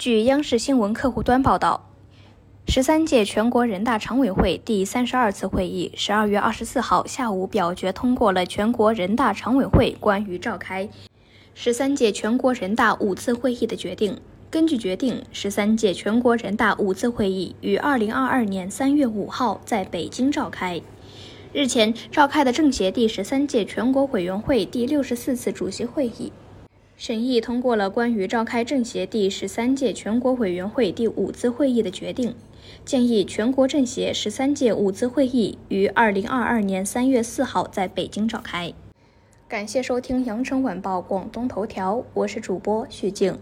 据央视新闻客户端报道，十三届全国人大常委会第三十二次会议十二月二十四号下午表决通过了全国人大常委会关于召开十三届全国人大五次会议的决定。根据决定，十三届全国人大五次会议于二零二二年三月五号在北京召开。日前召开的政协第十三届全国委员会第六十四次主席会议。审议通过了关于召开政协第十三届全国委员会第五次会议的决定，建议全国政协十三届五次会议于二零二二年三月四号在北京召开。感谢收听羊城晚报广东头条，我是主播徐静。